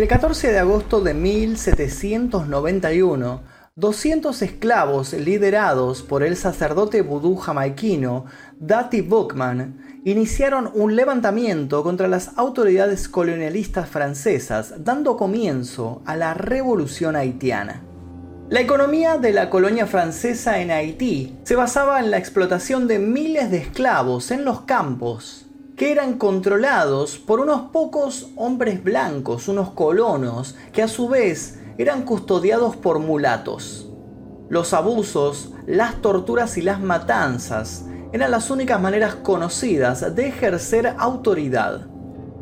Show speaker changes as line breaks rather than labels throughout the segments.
El 14 de agosto de 1791, 200 esclavos liderados por el sacerdote vudú jamaiquino Dati Bookman iniciaron un levantamiento contra las autoridades colonialistas francesas, dando comienzo a la revolución haitiana. La economía de la colonia francesa en Haití se basaba en la explotación de miles de esclavos en los campos, que eran controlados por unos pocos hombres blancos, unos colonos, que a su vez eran custodiados por mulatos. Los abusos, las torturas y las matanzas eran las únicas maneras conocidas de ejercer autoridad.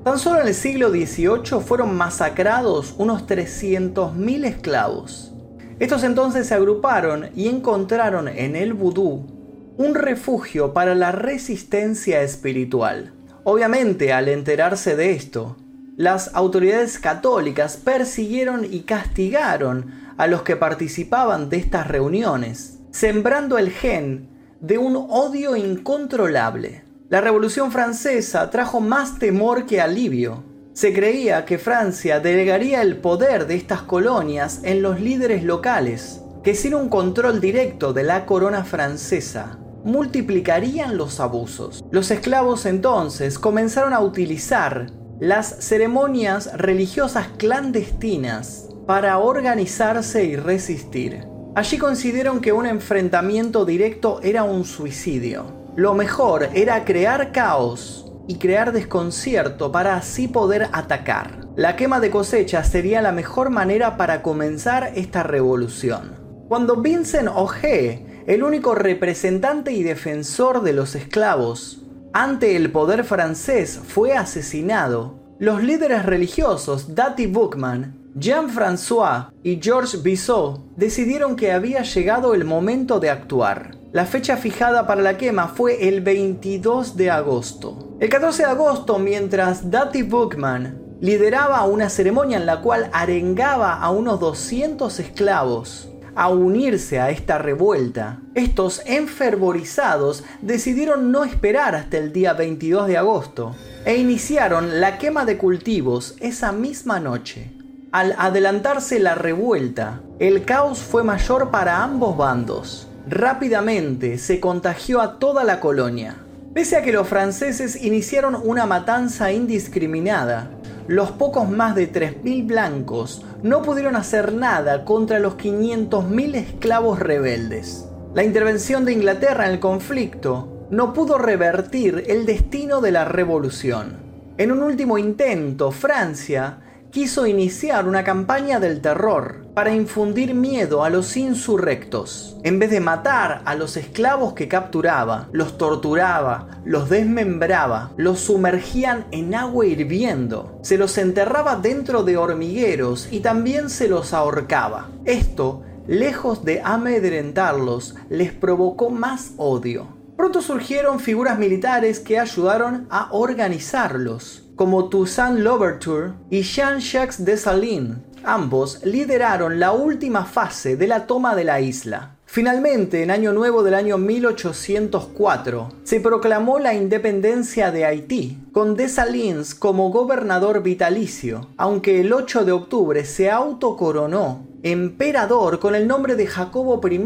Tan solo en el siglo XVIII fueron masacrados unos 300.000 esclavos. Estos entonces se agruparon y encontraron en el vudú un refugio para la resistencia espiritual. Obviamente, al enterarse de esto, las autoridades católicas persiguieron y castigaron a los que participaban de estas reuniones, sembrando el gen de un odio incontrolable. La Revolución Francesa trajo más temor que alivio, se creía que Francia delegaría el poder de estas colonias en los líderes locales, que sin un control directo de la corona francesa, multiplicarían los abusos. Los esclavos entonces comenzaron a utilizar las ceremonias religiosas clandestinas para organizarse y resistir. Allí consideraron que un enfrentamiento directo era un suicidio. Lo mejor era crear caos y crear desconcierto para así poder atacar. La quema de cosecha sería la mejor manera para comenzar esta revolución. Cuando Vincent O'Hare, el único representante y defensor de los esclavos, ante el poder francés fue asesinado, los líderes religiosos Dati Bookman, Jean-François y Georges Bissot decidieron que había llegado el momento de actuar. La fecha fijada para la quema fue el 22 de agosto. El 14 de agosto, mientras Dati Bookman lideraba una ceremonia en la cual arengaba a unos 200 esclavos a unirse a esta revuelta, estos enfervorizados decidieron no esperar hasta el día 22 de agosto e iniciaron la quema de cultivos esa misma noche. Al adelantarse la revuelta, el caos fue mayor para ambos bandos rápidamente se contagió a toda la colonia. Pese a que los franceses iniciaron una matanza indiscriminada, los pocos más de 3.000 blancos no pudieron hacer nada contra los 500.000 esclavos rebeldes. La intervención de Inglaterra en el conflicto no pudo revertir el destino de la revolución. En un último intento, Francia quiso iniciar una campaña del terror para infundir miedo a los insurrectos. En vez de matar a los esclavos que capturaba, los torturaba, los desmembraba, los sumergían en agua hirviendo, se los enterraba dentro de hormigueros y también se los ahorcaba. Esto, lejos de amedrentarlos, les provocó más odio. Pronto surgieron figuras militares que ayudaron a organizarlos como Toussaint Louverture y Jean-Jacques Dessalines. Ambos lideraron la última fase de la toma de la isla. Finalmente, en Año Nuevo del año 1804, se proclamó la independencia de Haití, con Dessalines como gobernador vitalicio, aunque el 8 de octubre se autocoronó emperador con el nombre de Jacobo I.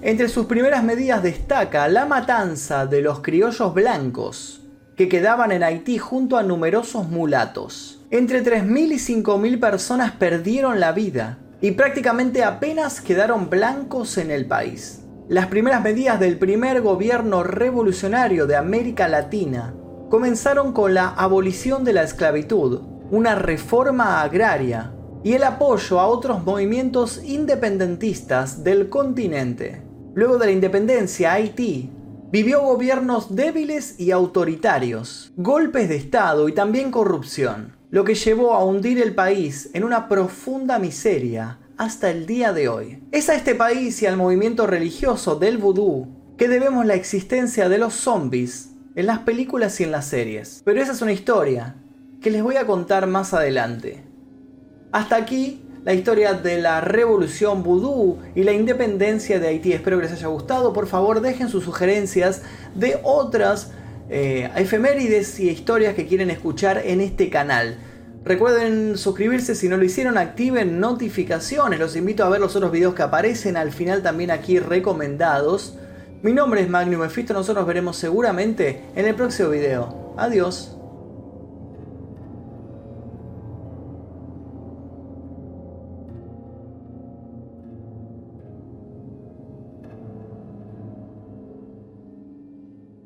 Entre sus primeras medidas destaca la matanza de los criollos blancos, que quedaban en Haití junto a numerosos mulatos. Entre 3.000 y 5.000 personas perdieron la vida y prácticamente apenas quedaron blancos en el país. Las primeras medidas del primer gobierno revolucionario de América Latina comenzaron con la abolición de la esclavitud, una reforma agraria y el apoyo a otros movimientos independentistas del continente. Luego de la independencia, Haití vivió gobiernos débiles y autoritarios, golpes de Estado y también corrupción, lo que llevó a hundir el país en una profunda miseria hasta el día de hoy. Es a este país y al movimiento religioso del vudú que debemos la existencia de los zombies en las películas y en las series. Pero esa es una historia que les voy a contar más adelante. Hasta aquí la historia de la revolución vudú y la independencia de Haití. Espero que les haya gustado. Por favor, dejen sus sugerencias de otras eh, efemérides y historias que quieren escuchar en este canal. Recuerden suscribirse si no lo hicieron, activen notificaciones. Los invito a ver los otros videos que aparecen al final también aquí recomendados. Mi nombre es Magnum Mephisto, nosotros nos veremos seguramente en el próximo video. Adiós.